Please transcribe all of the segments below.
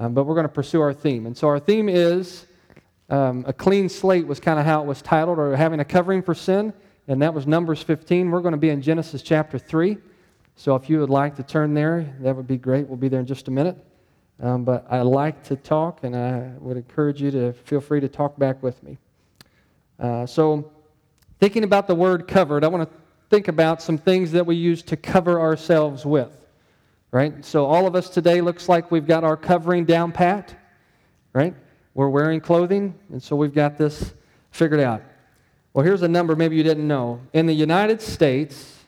Um, but we're going to pursue our theme. And so our theme is um, a clean slate, was kind of how it was titled, or having a covering for sin. And that was Numbers 15. We're going to be in Genesis chapter 3. So if you would like to turn there, that would be great. We'll be there in just a minute. Um, but I like to talk, and I would encourage you to feel free to talk back with me. Uh, so, thinking about the word covered, I want to think about some things that we use to cover ourselves with. Right? So, all of us today looks like we've got our covering down pat. Right? We're wearing clothing, and so we've got this figured out. Well, here's a number maybe you didn't know. In the United States,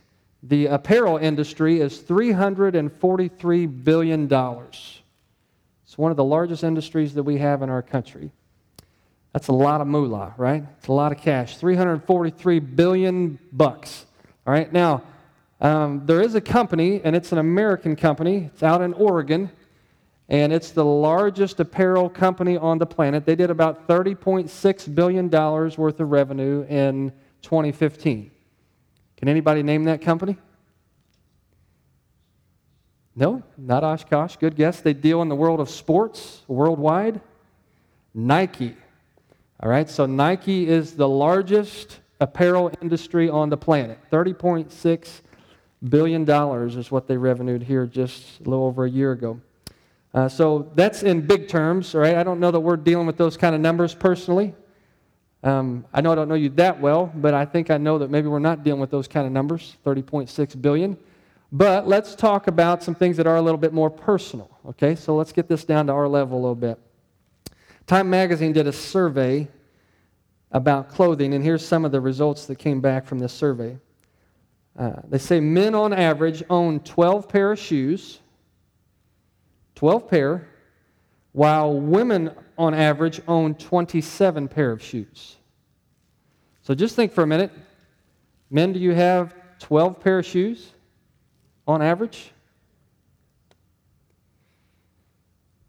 the apparel industry is $343 billion. It's one of the largest industries that we have in our country. That's a lot of moolah, right? It's a lot of cash. 343 billion bucks. All right, now, um, there is a company, and it's an American company. It's out in Oregon, and it's the largest apparel company on the planet. They did about $30.6 billion worth of revenue in 2015. Can anybody name that company? No, not Oshkosh. Good guess. They deal in the world of sports worldwide. Nike. All right, so Nike is the largest apparel industry on the planet. $30.6 billion dollars is what they revenued here just a little over a year ago. Uh, so that's in big terms, right? I don't know that we're dealing with those kind of numbers personally. Um, I know I don't know you that well, but I think I know that maybe we're not dealing with those kind of numbers, 30.6 billion. But let's talk about some things that are a little bit more personal. Okay, so let's get this down to our level a little bit. Time magazine did a survey about clothing, and here's some of the results that came back from this survey. Uh, they say men on average own 12 pair of shoes, 12 pair, while women on average own 27 pair of shoes. So just think for a minute. Men, do you have 12 pair of shoes? on average?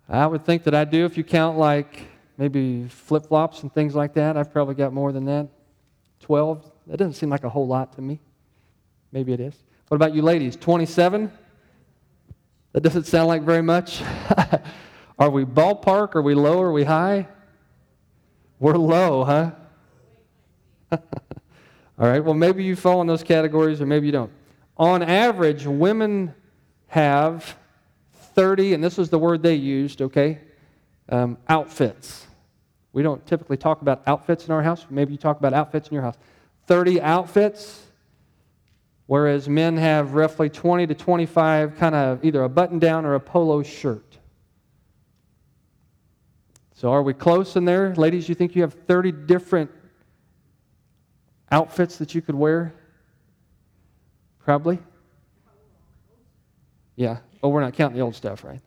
I would think that I do if you count like maybe flip flops and things like that. I've probably got more than that. 12. That doesn't seem like a whole lot to me. Maybe it is. What about you ladies? 27? That doesn't sound like very much. are we ballpark? Are we low? Are we high? We're low, huh? All right, well, maybe you fall in those categories or maybe you don't on average, women have 30, and this is the word they used, okay, um, outfits. We don't typically talk about outfits in our house. Maybe you talk about outfits in your house. 30 outfits, whereas men have roughly 20 to 25, kind of either a button down or a polo shirt. So are we close in there? Ladies, you think you have 30 different outfits that you could wear? Probably? Yeah. Oh, we're not counting the old stuff, right?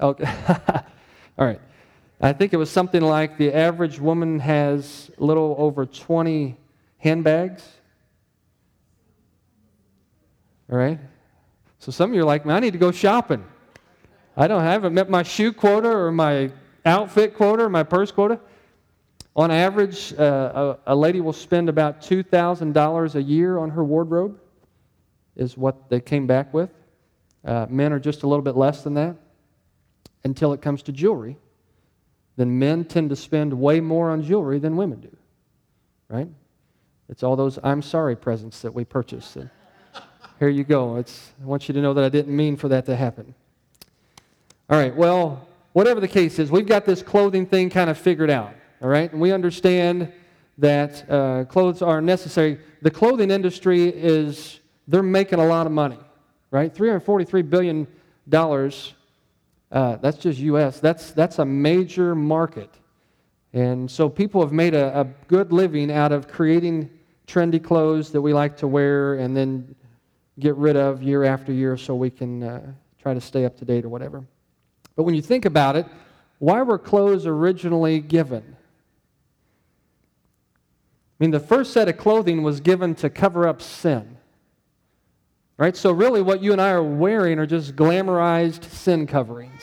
Okay. All right. I think it was something like the average woman has a little over 20 handbags. All right? So some of you are like, man, I need to go shopping. I don't I haven't met my shoe quota or my outfit quota or my purse quota. On average, uh, a, a lady will spend about $2,000 a year on her wardrobe is what they came back with. Uh, men are just a little bit less than that until it comes to jewelry. Then men tend to spend way more on jewelry than women do, right? It's all those I'm sorry presents that we purchase. Here you go. It's, I want you to know that I didn't mean for that to happen. All right, well, whatever the case is, we've got this clothing thing kind of figured out, all right? And we understand that uh, clothes are necessary. The clothing industry is they're making a lot of money, right? $343 billion, uh, that's just U.S., that's, that's a major market. And so people have made a, a good living out of creating trendy clothes that we like to wear and then get rid of year after year so we can uh, try to stay up to date or whatever. But when you think about it, why were clothes originally given? I mean, the first set of clothing was given to cover up sin. Right? So, really, what you and I are wearing are just glamorized sin coverings.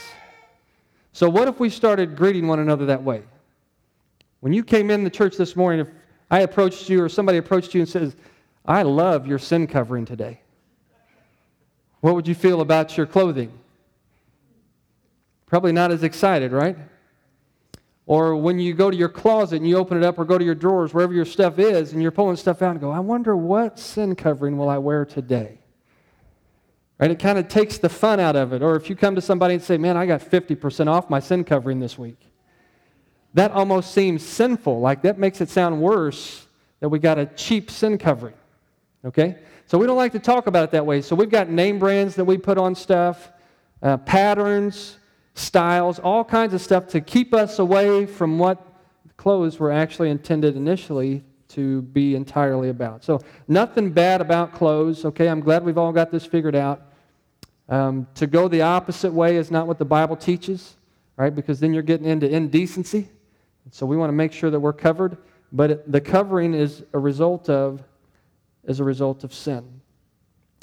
So, what if we started greeting one another that way? When you came in the church this morning, if I approached you or somebody approached you and says, I love your sin covering today, what would you feel about your clothing? Probably not as excited, right? Or when you go to your closet and you open it up or go to your drawers, wherever your stuff is, and you're pulling stuff out and go, I wonder what sin covering will I wear today? Right? It kind of takes the fun out of it. Or if you come to somebody and say, Man, I got 50% off my sin covering this week. That almost seems sinful. Like that makes it sound worse that we got a cheap sin covering. Okay? So we don't like to talk about it that way. So we've got name brands that we put on stuff, uh, patterns, styles, all kinds of stuff to keep us away from what clothes were actually intended initially to be entirely about. So nothing bad about clothes. Okay? I'm glad we've all got this figured out. Um, to go the opposite way is not what the Bible teaches, right? Because then you're getting into indecency. So we want to make sure that we're covered. But it, the covering is a result of is a result of sin.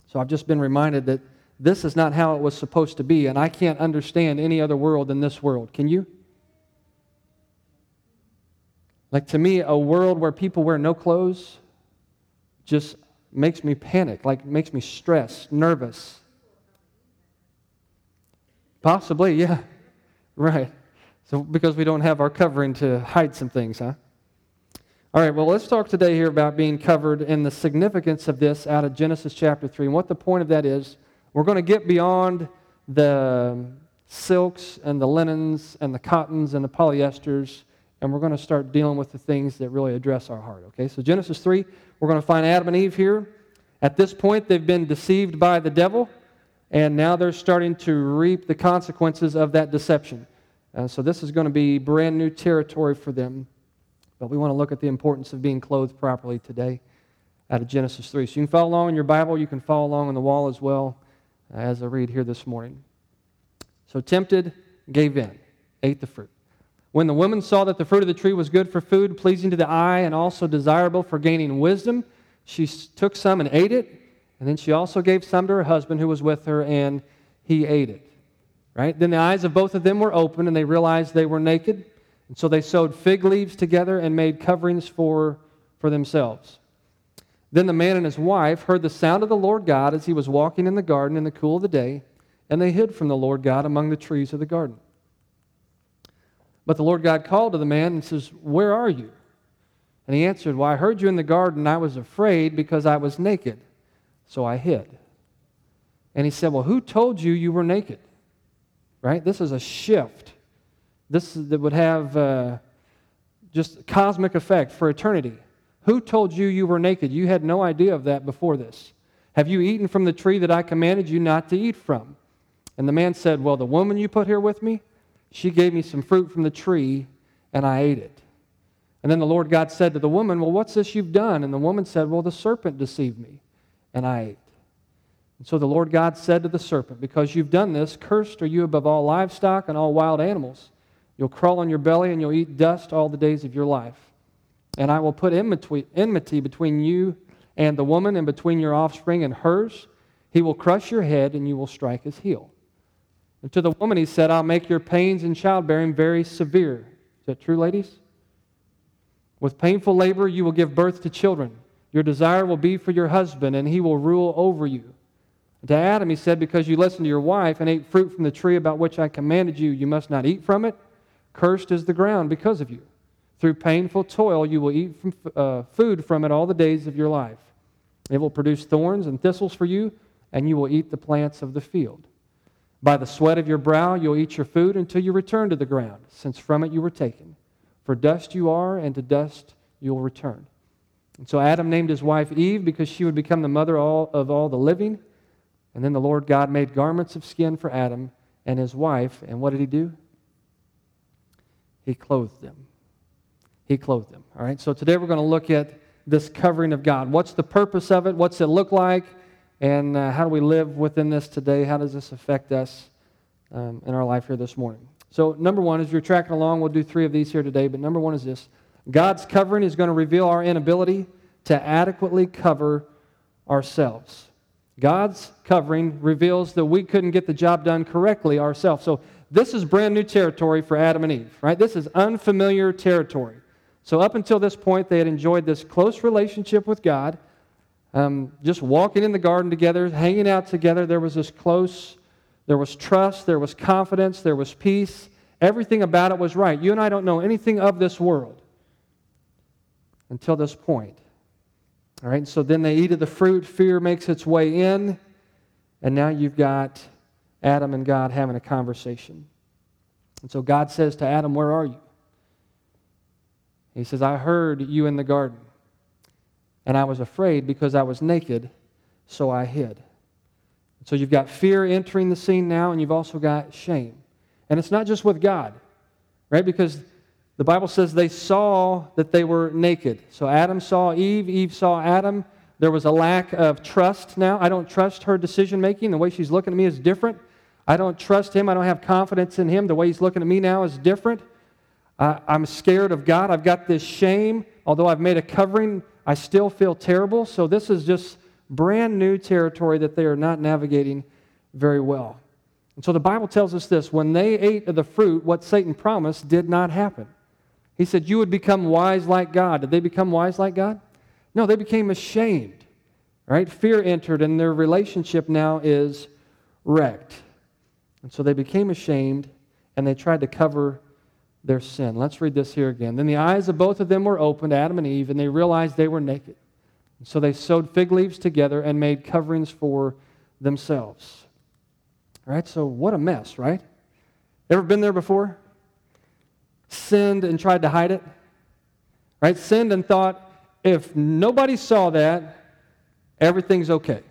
So I've just been reminded that this is not how it was supposed to be, and I can't understand any other world than this world. Can you? Like to me, a world where people wear no clothes just makes me panic, like makes me stressed, nervous. Possibly, yeah. Right. So, because we don't have our covering to hide some things, huh? All right, well, let's talk today here about being covered and the significance of this out of Genesis chapter 3 and what the point of that is. We're going to get beyond the silks and the linens and the cottons and the polyesters, and we're going to start dealing with the things that really address our heart, okay? So, Genesis 3, we're going to find Adam and Eve here. At this point, they've been deceived by the devil and now they're starting to reap the consequences of that deception. Uh, so this is going to be brand new territory for them. But we want to look at the importance of being clothed properly today out of Genesis 3. So you can follow along in your Bible. You can follow along on the wall as well uh, as I read here this morning. So tempted, gave in, ate the fruit. When the woman saw that the fruit of the tree was good for food, pleasing to the eye, and also desirable for gaining wisdom, she took some and ate it. And then she also gave some to her husband who was with her, and he ate it. Right? Then the eyes of both of them were open, and they realized they were naked. And so they sewed fig leaves together and made coverings for, for themselves. Then the man and his wife heard the sound of the Lord God as he was walking in the garden in the cool of the day, and they hid from the Lord God among the trees of the garden. But the Lord God called to the man and says, Where are you? And he answered, Well, I heard you in the garden. I was afraid because I was naked so I hid. And he said, Well, who told you you were naked? Right? This is a shift. This that would have uh, just cosmic effect for eternity. Who told you you were naked? You had no idea of that before this. Have you eaten from the tree that I commanded you not to eat from? And the man said, Well, the woman you put here with me, she gave me some fruit from the tree, and I ate it. And then the Lord God said to the woman, Well, what's this you've done? And the woman said, Well, the serpent deceived me and I ate. And so the Lord God said to the serpent, Because you've done this, cursed are you above all livestock and all wild animals. You'll crawl on your belly and you'll eat dust all the days of your life. And I will put enmity between you and the woman, and between your offspring and hers. He will crush your head, and you will strike his heel. And to the woman he said, I'll make your pains in childbearing very severe. Is that true, ladies? With painful labor you will give birth to children. Your desire will be for your husband, and he will rule over you. To Adam, he said, Because you listened to your wife and ate fruit from the tree about which I commanded you, you must not eat from it. Cursed is the ground because of you. Through painful toil, you will eat from, uh, food from it all the days of your life. It will produce thorns and thistles for you, and you will eat the plants of the field. By the sweat of your brow, you'll eat your food until you return to the ground, since from it you were taken. For dust you are, and to dust you'll return. And so Adam named his wife Eve because she would become the mother of all the living. And then the Lord God made garments of skin for Adam and his wife. And what did he do? He clothed them. He clothed them. All right, so today we're going to look at this covering of God. What's the purpose of it? What's it look like? And uh, how do we live within this today? How does this affect us um, in our life here this morning? So, number one, as you're tracking along, we'll do three of these here today, but number one is this God's covering is going to reveal our inability to adequately cover ourselves. God's covering reveals that we couldn't get the job done correctly ourselves. So this is brand new territory for Adam and Eve, right? This is unfamiliar territory. So up until this point, they had enjoyed this close relationship with God, um, just walking in the garden together, hanging out together. There was this close there was trust, there was confidence, there was peace. Everything about it was right. You and I don't know anything of this world until this point. All right, so then they eat of the fruit, fear makes its way in, and now you've got Adam and God having a conversation. And so God says to Adam, Where are you? He says, I heard you in the garden, and I was afraid because I was naked, so I hid. So you've got fear entering the scene now, and you've also got shame. And it's not just with God, right? Because the Bible says they saw that they were naked. So Adam saw Eve, Eve saw Adam. There was a lack of trust now. I don't trust her decision making. The way she's looking at me is different. I don't trust him. I don't have confidence in him. The way he's looking at me now is different. Uh, I'm scared of God. I've got this shame. Although I've made a covering, I still feel terrible. So this is just brand new territory that they are not navigating very well. And so the Bible tells us this when they ate of the fruit, what Satan promised did not happen. He said, You would become wise like God. Did they become wise like God? No, they became ashamed. Right? Fear entered, and their relationship now is wrecked. And so they became ashamed, and they tried to cover their sin. Let's read this here again. Then the eyes of both of them were opened, Adam and Eve, and they realized they were naked. And so they sewed fig leaves together and made coverings for themselves. Right? So what a mess, right? Ever been there before? sinned and tried to hide it. Right? Sinned and thought, if nobody saw that, everything's okay.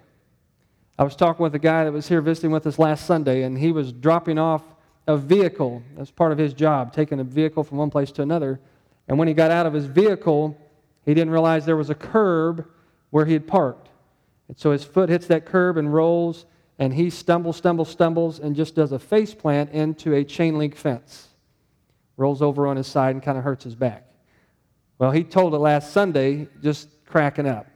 I was talking with a guy that was here visiting with us last Sunday, and he was dropping off a vehicle. That's part of his job, taking a vehicle from one place to another. And when he got out of his vehicle, he didn't realize there was a curb where he had parked. And so his foot hits that curb and rolls, and he stumbles, stumbles, stumbles, and just does a face plant into a chain link fence rolls over on his side and kind of hurts his back. Well, he told it last Sunday, just cracking up.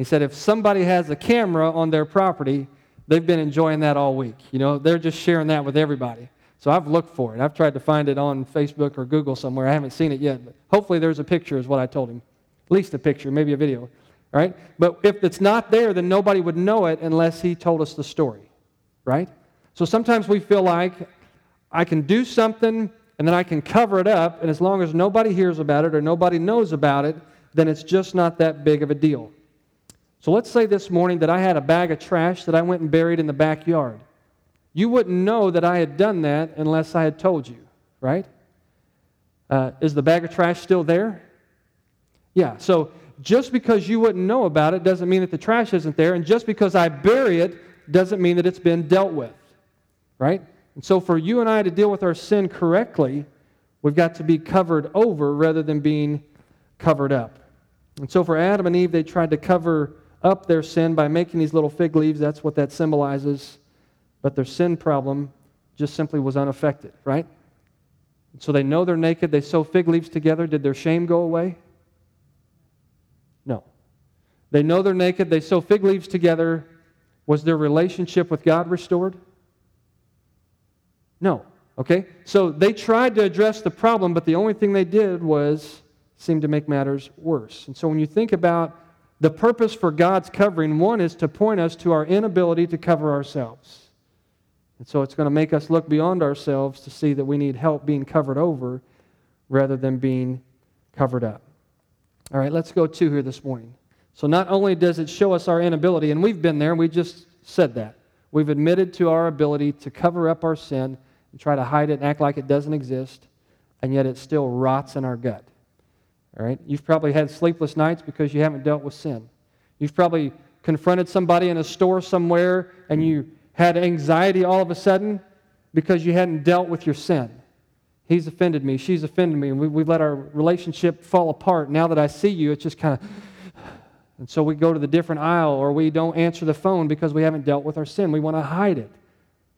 He said, if somebody has a camera on their property, they've been enjoying that all week. You know, they're just sharing that with everybody. So I've looked for it. I've tried to find it on Facebook or Google somewhere. I haven't seen it yet, but hopefully there's a picture, is what I told him. At least a picture, maybe a video. Right? But if it's not there, then nobody would know it unless he told us the story. Right? So sometimes we feel like I can do something and then I can cover it up, and as long as nobody hears about it or nobody knows about it, then it's just not that big of a deal. So let's say this morning that I had a bag of trash that I went and buried in the backyard. You wouldn't know that I had done that unless I had told you, right? Uh, is the bag of trash still there? Yeah, so just because you wouldn't know about it doesn't mean that the trash isn't there, and just because I bury it doesn't mean that it's been dealt with, right? And so, for you and I to deal with our sin correctly, we've got to be covered over rather than being covered up. And so, for Adam and Eve, they tried to cover up their sin by making these little fig leaves. That's what that symbolizes. But their sin problem just simply was unaffected, right? So they know they're naked. They sew fig leaves together. Did their shame go away? No. They know they're naked. They sew fig leaves together. Was their relationship with God restored? No. Okay? So they tried to address the problem, but the only thing they did was seem to make matters worse. And so when you think about the purpose for God's covering, one is to point us to our inability to cover ourselves. And so it's going to make us look beyond ourselves to see that we need help being covered over rather than being covered up. All right, let's go to here this morning. So not only does it show us our inability, and we've been there, we just said that. We've admitted to our ability to cover up our sin and try to hide it and act like it doesn't exist, and yet it still rots in our gut. All right? You've probably had sleepless nights because you haven't dealt with sin. You've probably confronted somebody in a store somewhere and you had anxiety all of a sudden because you hadn't dealt with your sin. He's offended me, she's offended me, and we, we've let our relationship fall apart. Now that I see you, it's just kind of. And so we go to the different aisle or we don't answer the phone because we haven't dealt with our sin. We want to hide it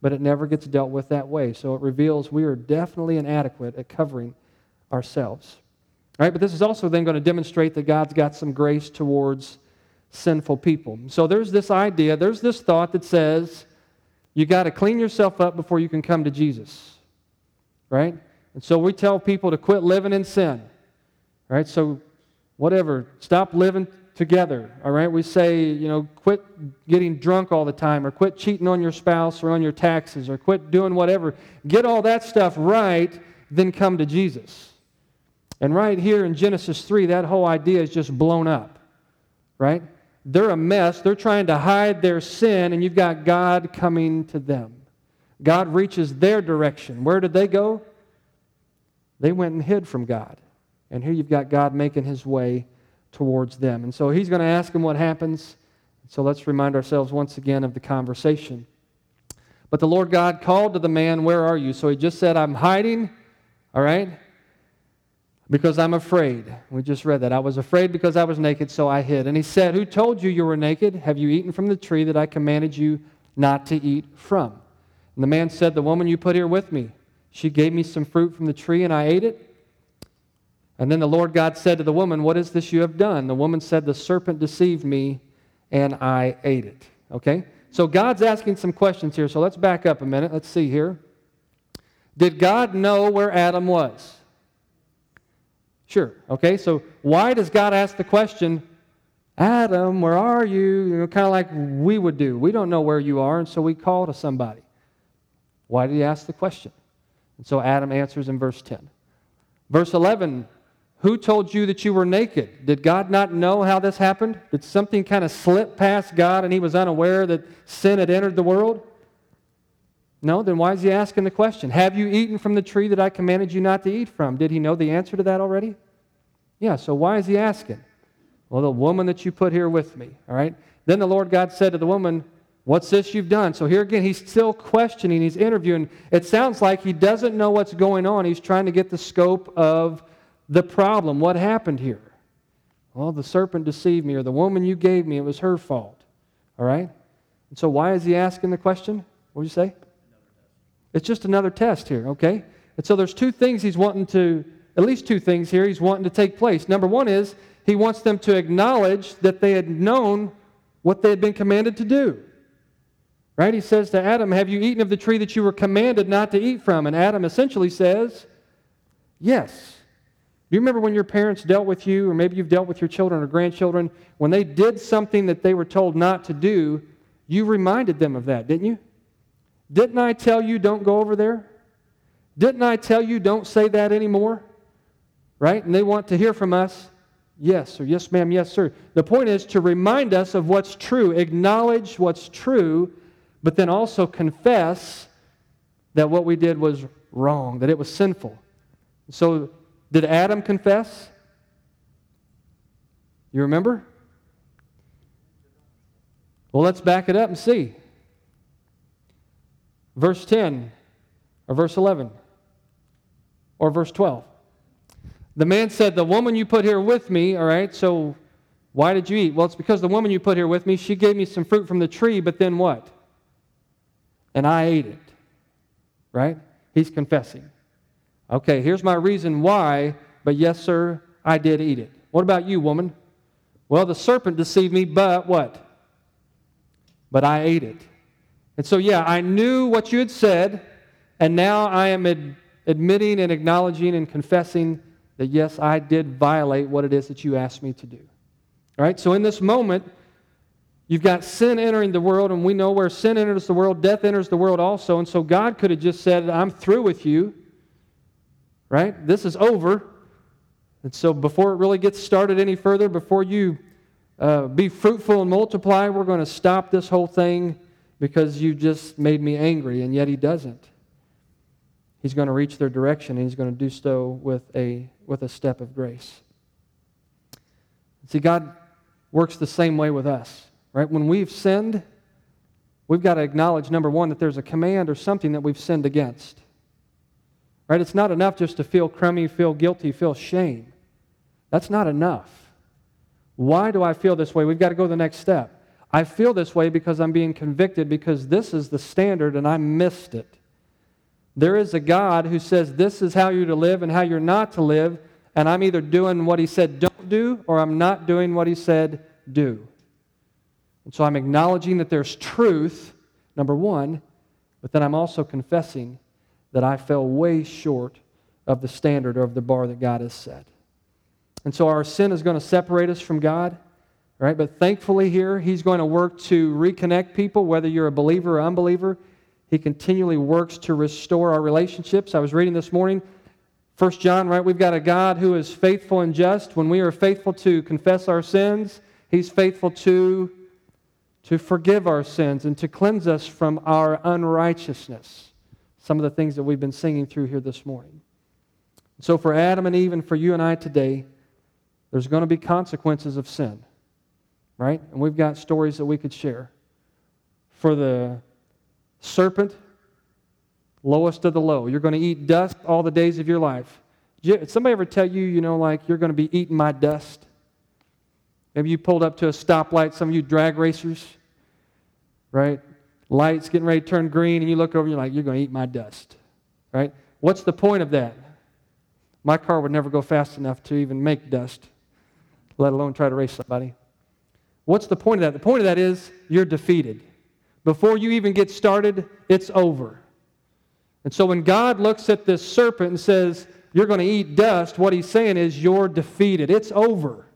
but it never gets dealt with that way. So it reveals we are definitely inadequate at covering ourselves. Right, but this is also then going to demonstrate that God's got some grace towards sinful people. So there's this idea, there's this thought that says you got to clean yourself up before you can come to Jesus. Right? And so we tell people to quit living in sin. Right? So whatever, stop living together, all right? We say, you know, quit getting drunk all the time, or quit cheating on your spouse or on your taxes, or quit doing whatever. Get all that stuff right, then come to Jesus. And right here in Genesis 3, that whole idea is just blown up, right? They're a mess. They're trying to hide their sin, and you've got God coming to them. God reaches their direction. Where did they go? They went and hid from God. And here you've got God making his way towards them. And so he's going to ask them what happens. So let's remind ourselves once again of the conversation. But the Lord God called to the man, Where are you? So he just said, I'm hiding, all right, because I'm afraid. We just read that. I was afraid because I was naked, so I hid. And he said, Who told you you were naked? Have you eaten from the tree that I commanded you not to eat from? And the man said, The woman you put here with me, she gave me some fruit from the tree, and I ate it. And then the Lord God said to the woman, What is this you have done? The woman said, The serpent deceived me, and I ate it. Okay? So God's asking some questions here. So let's back up a minute. Let's see here. Did God know where Adam was? Sure. Okay, so why does God ask the question, Adam, where are you? You know, kind of like we would do. We don't know where you are, and so we call to somebody. Why did he ask the question? And so Adam answers in verse 10. Verse 11 who told you that you were naked? Did God not know how this happened? Did something kind of slip past God and he was unaware that sin had entered the world? No, then why is he asking the question? Have you eaten from the tree that I commanded you not to eat from? Did he know the answer to that already? Yeah, so why is he asking? Well, the woman that you put here with me, all right? Then the Lord God said to the woman, What's this you've done? So here again, he's still questioning, he's interviewing. It sounds like he doesn't know what's going on. He's trying to get the scope of the problem. What happened here? Well, the serpent deceived me, or the woman you gave me, it was her fault. All right? And so, why is he asking the question? What did you say? It's just another test here, okay? And so, there's two things he's wanting to, at least two things here he's wanting to take place. Number one is he wants them to acknowledge that they had known what they had been commanded to do. Right? He says to Adam, Have you eaten of the tree that you were commanded not to eat from? And Adam essentially says, Yes. Do you remember when your parents dealt with you, or maybe you've dealt with your children or grandchildren, when they did something that they were told not to do, you reminded them of that, didn't you? Didn't I tell you don't go over there? Didn't I tell you don't say that anymore? Right? And they want to hear from us, yes, or yes, ma'am, yes, sir. The point is to remind us of what's true, acknowledge what's true, but then also confess that what we did was wrong, that it was sinful. So did Adam confess? You remember? Well, let's back it up and see. Verse 10 or verse 11 or verse 12. The man said, The woman you put here with me, all right, so why did you eat? Well, it's because the woman you put here with me, she gave me some fruit from the tree, but then what? And I ate it. Right? He's confessing. Okay, here's my reason why, but yes, sir, I did eat it. What about you, woman? Well, the serpent deceived me, but what? But I ate it. And so, yeah, I knew what you had said, and now I am ad- admitting and acknowledging and confessing that, yes, I did violate what it is that you asked me to do. All right, so in this moment, you've got sin entering the world, and we know where sin enters the world, death enters the world also. And so God could have just said, I'm through with you right? This is over. And so, before it really gets started any further, before you uh, be fruitful and multiply, we're going to stop this whole thing because you just made me angry. And yet, he doesn't. He's going to reach their direction, and he's going to do so with a, with a step of grace. See, God works the same way with us, right? When we've sinned, we've got to acknowledge, number one, that there's a command or something that we've sinned against. Right? It's not enough just to feel crummy, feel guilty, feel shame. That's not enough. Why do I feel this way? We've got to go to the next step. I feel this way because I'm being convicted because this is the standard and I missed it. There is a God who says this is how you're to live and how you're not to live, and I'm either doing what he said don't do or I'm not doing what he said do. And so I'm acknowledging that there's truth, number one, but then I'm also confessing that I fell way short of the standard or of the bar that God has set. And so our sin is going to separate us from God. Right? But thankfully, here, he's going to work to reconnect people, whether you're a believer or unbeliever. He continually works to restore our relationships. I was reading this morning, 1 John, right? We've got a God who is faithful and just. When we are faithful to confess our sins, he's faithful to, to forgive our sins and to cleanse us from our unrighteousness. Some of the things that we've been singing through here this morning. So, for Adam and Eve and for you and I today, there's going to be consequences of sin, right? And we've got stories that we could share. For the serpent, lowest of the low, you're going to eat dust all the days of your life. Did somebody ever tell you, you know, like you're going to be eating my dust? Maybe you pulled up to a stoplight, some of you drag racers, right? Lights getting ready to turn green, and you look over and you're like, you're going to eat my dust, right? What's the point of that? My car would never go fast enough to even make dust, let alone try to race somebody. What's the point of that? The point of that is you're defeated. Before you even get started, it's over. And so when God looks at this serpent and says, You're going to eat dust, what he's saying is, You're defeated. It's over.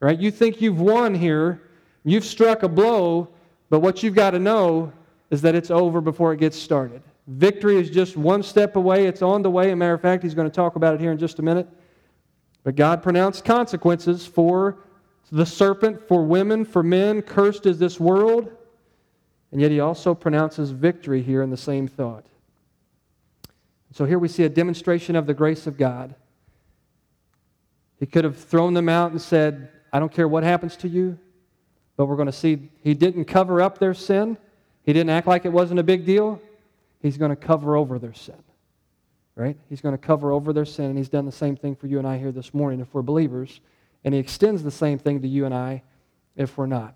Right? You think you've won here, you've struck a blow, but what you've got to know is that it's over before it gets started. Victory is just one step away. It's on the way. As a matter of fact, he's going to talk about it here in just a minute. But God pronounced consequences for the serpent, for women, for men. Cursed is this world. And yet he also pronounces victory here in the same thought. So here we see a demonstration of the grace of God. He could have thrown them out and said, I don't care what happens to you, but we're going to see he didn't cover up their sin. He didn't act like it wasn't a big deal. He's going to cover over their sin. Right? He's going to cover over their sin, and he's done the same thing for you and I here this morning if we're believers. And he extends the same thing to you and I if we're not.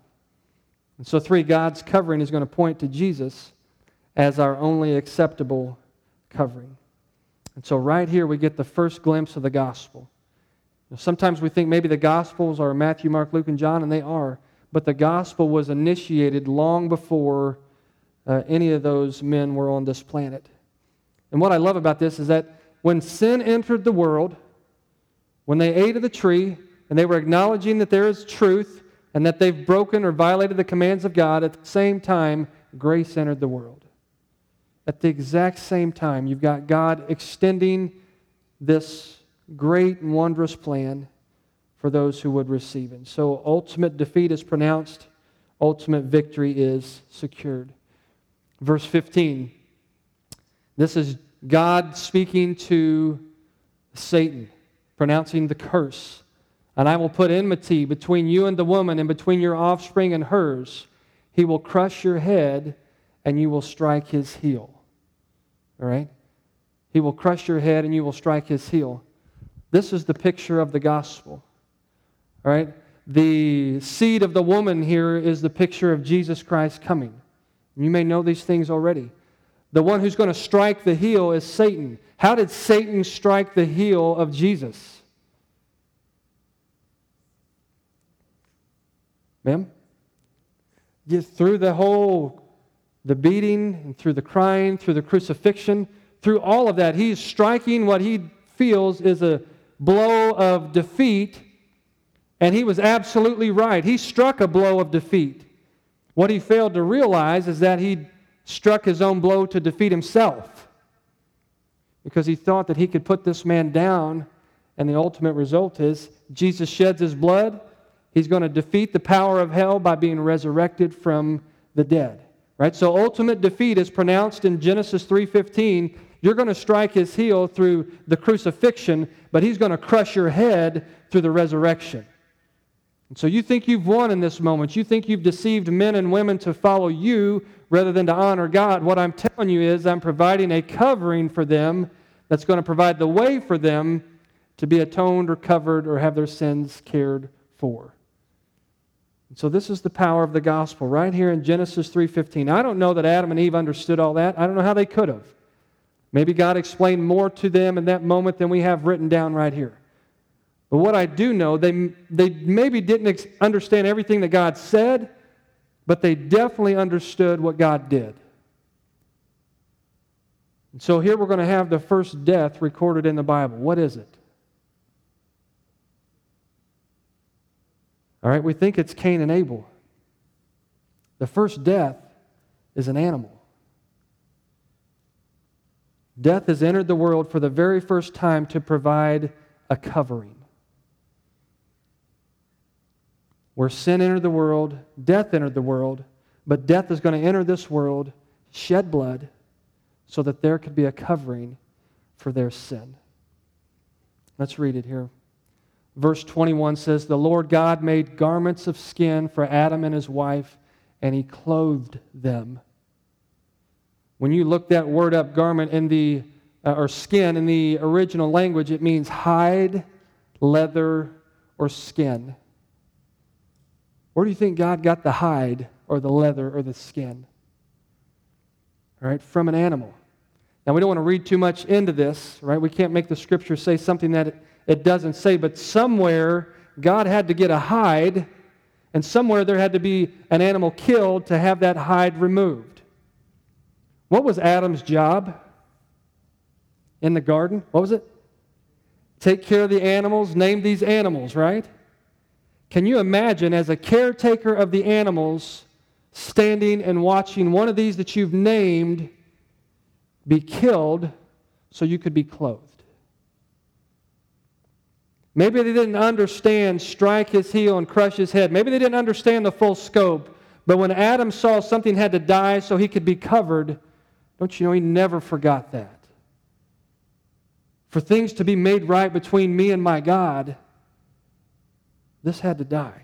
And so, three, God's covering is going to point to Jesus as our only acceptable covering. And so, right here, we get the first glimpse of the gospel. Now, sometimes we think maybe the gospels are Matthew, Mark, Luke, and John, and they are. But the gospel was initiated long before uh, any of those men were on this planet. And what I love about this is that when sin entered the world, when they ate of the tree and they were acknowledging that there is truth and that they've broken or violated the commands of God, at the same time, grace entered the world. At the exact same time, you've got God extending this great and wondrous plan for those who would receive it. So ultimate defeat is pronounced, ultimate victory is secured. Verse 15. This is God speaking to Satan, pronouncing the curse. And I will put enmity between you and the woman, and between your offspring and hers. He will crush your head, and you will strike his heel. All right? He will crush your head, and you will strike his heel. This is the picture of the gospel. All right? The seed of the woman here is the picture of Jesus Christ coming. You may know these things already. The one who's going to strike the heel is Satan. How did Satan strike the heel of Jesus? Ma'am? Just through the whole, the beating, and through the crying, through the crucifixion, through all of that, he's striking what he feels is a blow of defeat, and he was absolutely right. He struck a blow of defeat. What he failed to realize is that he struck his own blow to defeat himself because he thought that he could put this man down, and the ultimate result is Jesus sheds his blood. He's going to defeat the power of hell by being resurrected from the dead. Right? So ultimate defeat is pronounced in Genesis 3:15. You're going to strike his heel through the crucifixion, but he's going to crush your head through the resurrection. And so you think you've won in this moment. You think you've deceived men and women to follow you rather than to honor God. What I'm telling you is I'm providing a covering for them that's going to provide the way for them to be atoned or covered or have their sins cared for. So this is the power of the gospel right here in Genesis 3:15. I don't know that Adam and Eve understood all that. I don't know how they could have. Maybe God explained more to them in that moment than we have written down right here. But what I do know, they, they maybe didn't understand everything that God said, but they definitely understood what God did. And so here we're going to have the first death recorded in the Bible. What is it? All right, we think it's Cain and Abel. The first death is an animal. Death has entered the world for the very first time to provide a covering. Where sin entered the world, death entered the world, but death is going to enter this world, shed blood, so that there could be a covering for their sin. Let's read it here. Verse 21 says, The Lord God made garments of skin for Adam and his wife, and he clothed them. When you look that word up, garment in the uh, or skin in the original language, it means hide, leather, or skin. Where do you think God got the hide or the leather or the skin? All right, from an animal. Now, we don't want to read too much into this, right? We can't make the scripture say something that it, doesn't say, but somewhere God had to get a hide, and somewhere there had to be an animal killed to have that hide removed. What was Adam's job in the garden? What was it? Take care of the animals, name these animals, right? Can you imagine, as a caretaker of the animals, standing and watching one of these that you've named be killed so you could be clothed. Maybe they didn't understand strike his heel and crush his head. Maybe they didn't understand the full scope. But when Adam saw something had to die so he could be covered, don't you know he never forgot that? For things to be made right between me and my God, this had to die.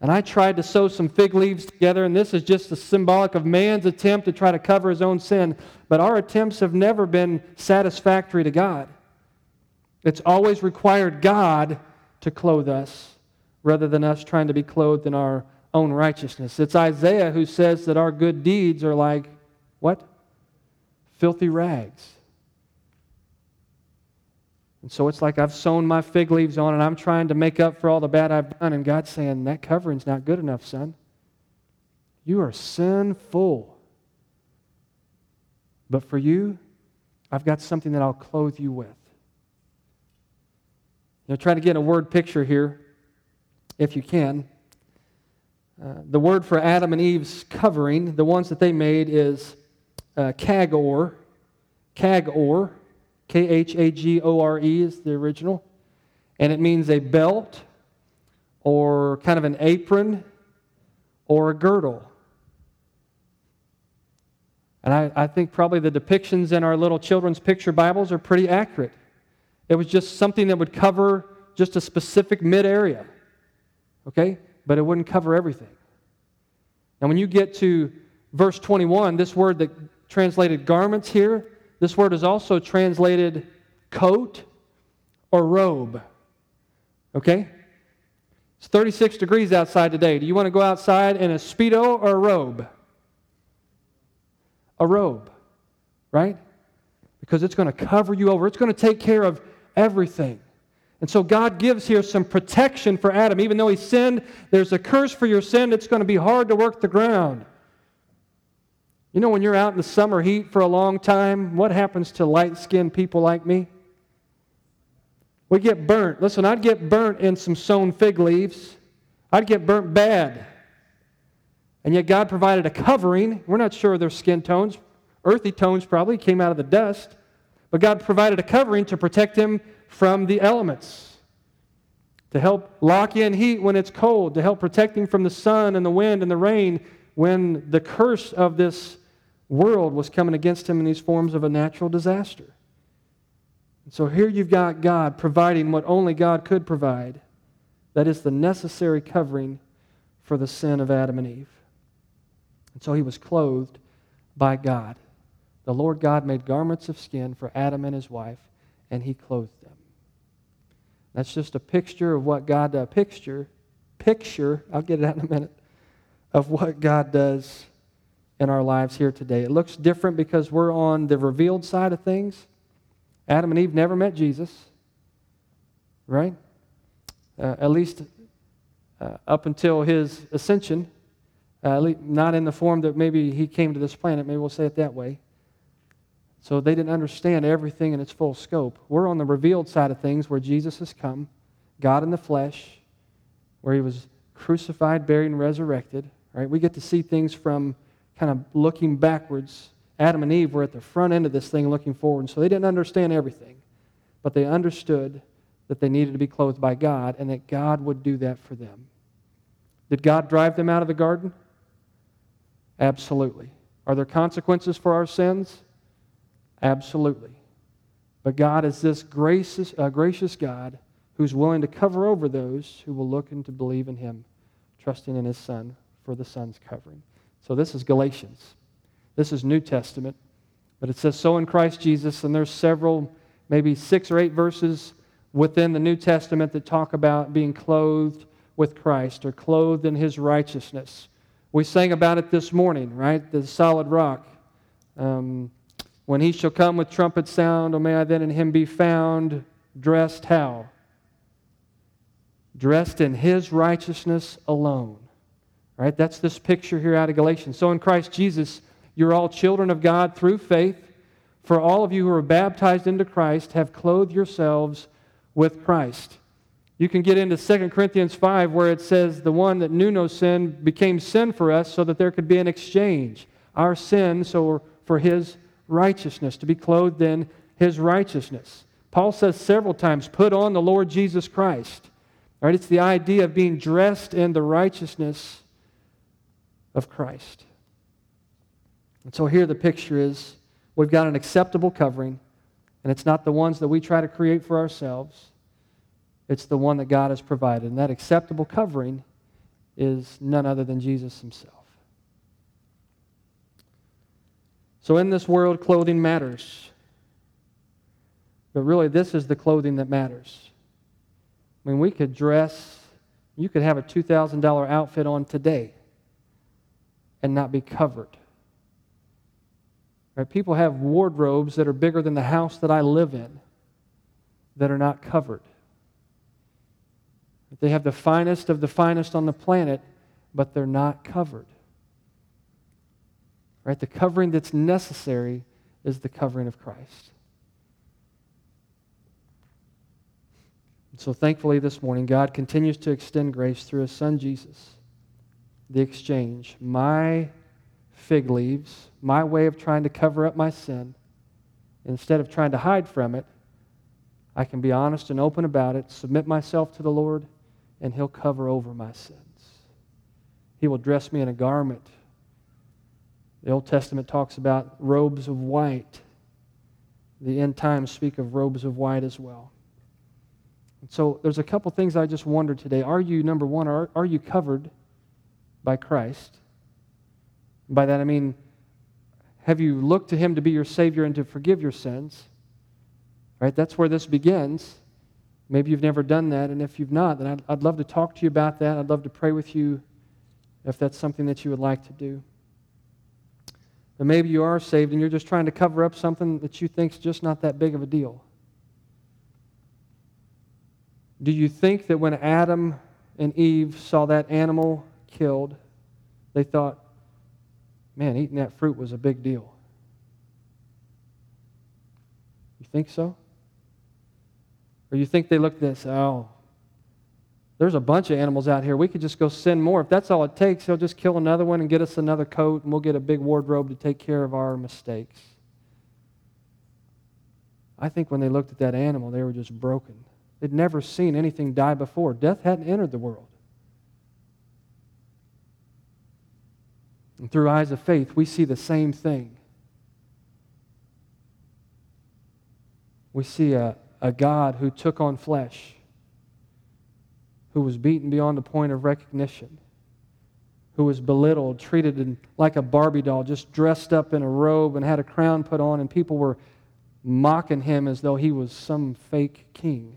And I tried to sew some fig leaves together, and this is just a symbolic of man's attempt to try to cover his own sin. But our attempts have never been satisfactory to God. It's always required God to clothe us rather than us trying to be clothed in our own righteousness. It's Isaiah who says that our good deeds are like what? Filthy rags. And so it's like I've sewn my fig leaves on and I'm trying to make up for all the bad I've done. And God's saying, That covering's not good enough, son. You are sinful. But for you, I've got something that I'll clothe you with. Know, try to get a word picture here, if you can. Uh, the word for Adam and Eve's covering, the ones that they made, is uh, kagor. Kagor. K H A G O R E is the original. And it means a belt or kind of an apron or a girdle. And I, I, think probably the depictions in our little children's picture Bibles are pretty accurate. It was just something that would cover just a specific mid area, okay? But it wouldn't cover everything. Now, when you get to verse 21, this word that translated garments here, this word is also translated coat or robe. Okay? It's 36 degrees outside today. Do you want to go outside in a Speedo or a robe? A robe, right? Because it's going to cover you over, it's going to take care of everything. And so God gives here some protection for Adam. Even though he sinned, there's a curse for your sin. It's going to be hard to work the ground. You know, when you're out in the summer heat for a long time, what happens to light skinned people like me? We get burnt. Listen, I'd get burnt in some sewn fig leaves, I'd get burnt bad. And yet God provided a covering. We're not sure of their skin tones. Earthy tones probably came out of the dust. But God provided a covering to protect him from the elements, to help lock in heat when it's cold, to help protect him from the sun and the wind and the rain when the curse of this world was coming against him in these forms of a natural disaster. And so here you've got God providing what only God could provide that is the necessary covering for the sin of Adam and Eve. And so he was clothed by God. The Lord God made garments of skin for Adam and his wife, and he clothed them. That's just a picture of what God, a picture, picture, I'll get it out in a minute, of what God does in our lives here today. It looks different because we're on the revealed side of things. Adam and Eve never met Jesus, right? Uh, at least uh, up until his ascension, uh, not in the form that maybe he came to this planet, maybe we'll say it that way. So they didn't understand everything in its full scope. We're on the revealed side of things where Jesus has come, God in the flesh, where he was crucified, buried, and resurrected. Right? We get to see things from kind of looking backwards. Adam and Eve were at the front end of this thing looking forward, and so they didn't understand everything, but they understood that they needed to be clothed by God and that God would do that for them. Did God drive them out of the garden? Absolutely. Are there consequences for our sins? Absolutely. But God is this gracious, uh, gracious God who's willing to cover over those who will look and to believe in Him, trusting in His Son for the Son's covering. So this is Galatians. This is New Testament. But it says, so in Christ Jesus, and there's several, maybe six or eight verses within the New Testament that talk about being clothed with Christ or clothed in His righteousness. We sang about it this morning, right? The solid rock. Um, when he shall come with trumpet sound, O may I then in him be found, dressed how? Dressed in his righteousness alone. Right? That's this picture here out of Galatians. So in Christ Jesus, you're all children of God through faith. For all of you who are baptized into Christ have clothed yourselves with Christ. You can get into 2 Corinthians 5 where it says, The one that knew no sin became sin for us so that there could be an exchange. Our sin, so for his righteousness, to be clothed in his righteousness. Paul says several times, Put on the Lord Jesus Christ. Right? It's the idea of being dressed in the righteousness of Christ. And so here the picture is we've got an acceptable covering, and it's not the ones that we try to create for ourselves. It's the one that God has provided. And that acceptable covering is none other than Jesus himself. So, in this world, clothing matters. But really, this is the clothing that matters. I mean, we could dress, you could have a $2,000 outfit on today and not be covered. Right? People have wardrobes that are bigger than the house that I live in that are not covered. They have the finest of the finest on the planet, but they're not covered. Right? The covering that's necessary is the covering of Christ. so thankfully this morning, God continues to extend grace through his son Jesus. The exchange. My fig leaves, my way of trying to cover up my sin, instead of trying to hide from it, I can be honest and open about it, submit myself to the Lord, and He'll cover over my sins. He will dress me in a garment. The Old Testament talks about robes of white. The end times speak of robes of white as well. And so there's a couple things I just wondered today. Are you, number one, are, are you covered by Christ? By that I mean, have you looked to Him to be your Savior and to forgive your sins? Right? That's where this begins. Maybe you've never done that, and if you've not, then I'd, I'd love to talk to you about that. I'd love to pray with you if that's something that you would like to do. But maybe you are saved and you're just trying to cover up something that you think is just not that big of a deal. Do you think that when Adam and Eve saw that animal killed, they thought, man, eating that fruit was a big deal? You think so? Or you think they looked at this, oh, there's a bunch of animals out here. We could just go send more. If that's all it takes, he'll just kill another one and get us another coat, and we'll get a big wardrobe to take care of our mistakes. I think when they looked at that animal, they were just broken. They'd never seen anything die before. Death hadn't entered the world. And through eyes of faith, we see the same thing. We see a, a God who took on flesh, who was beaten beyond the point of recognition, who was belittled, treated like a Barbie doll, just dressed up in a robe and had a crown put on, and people were mocking him as though he was some fake king.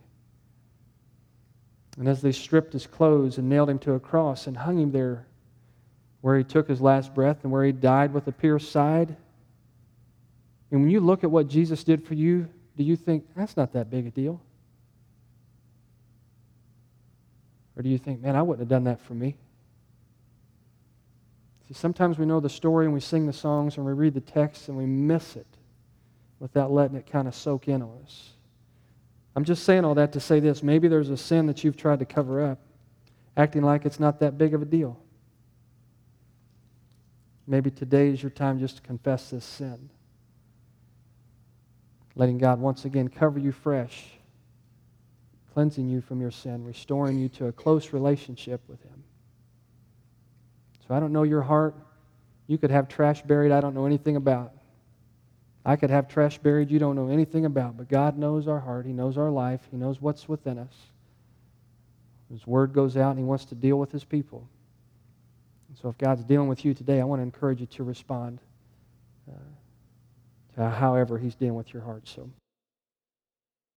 And as they stripped his clothes and nailed him to a cross and hung him there where he took his last breath and where he died with a pierced side, and when you look at what Jesus did for you, do you think that's not that big a deal? Or do you think, man, I wouldn't have done that for me? See, sometimes we know the story and we sing the songs and we read the text and we miss it without letting it kind of soak in on us. I'm just saying all that to say this. Maybe there's a sin that you've tried to cover up. acting like it's not that big of a deal. Maybe today is your time just to confess this sin. Letting God once again cover you fresh, cleansing you from your sin, restoring you to a close relationship with Him. So I don't know your heart. You could have trash buried I don't know anything about. I could have trash buried you don't know anything about, but God knows our heart. He knows our life. He knows what's within us. His word goes out and He wants to deal with His people. And so if God's dealing with you today, I want to encourage you to respond uh, to however He's dealing with your heart. So.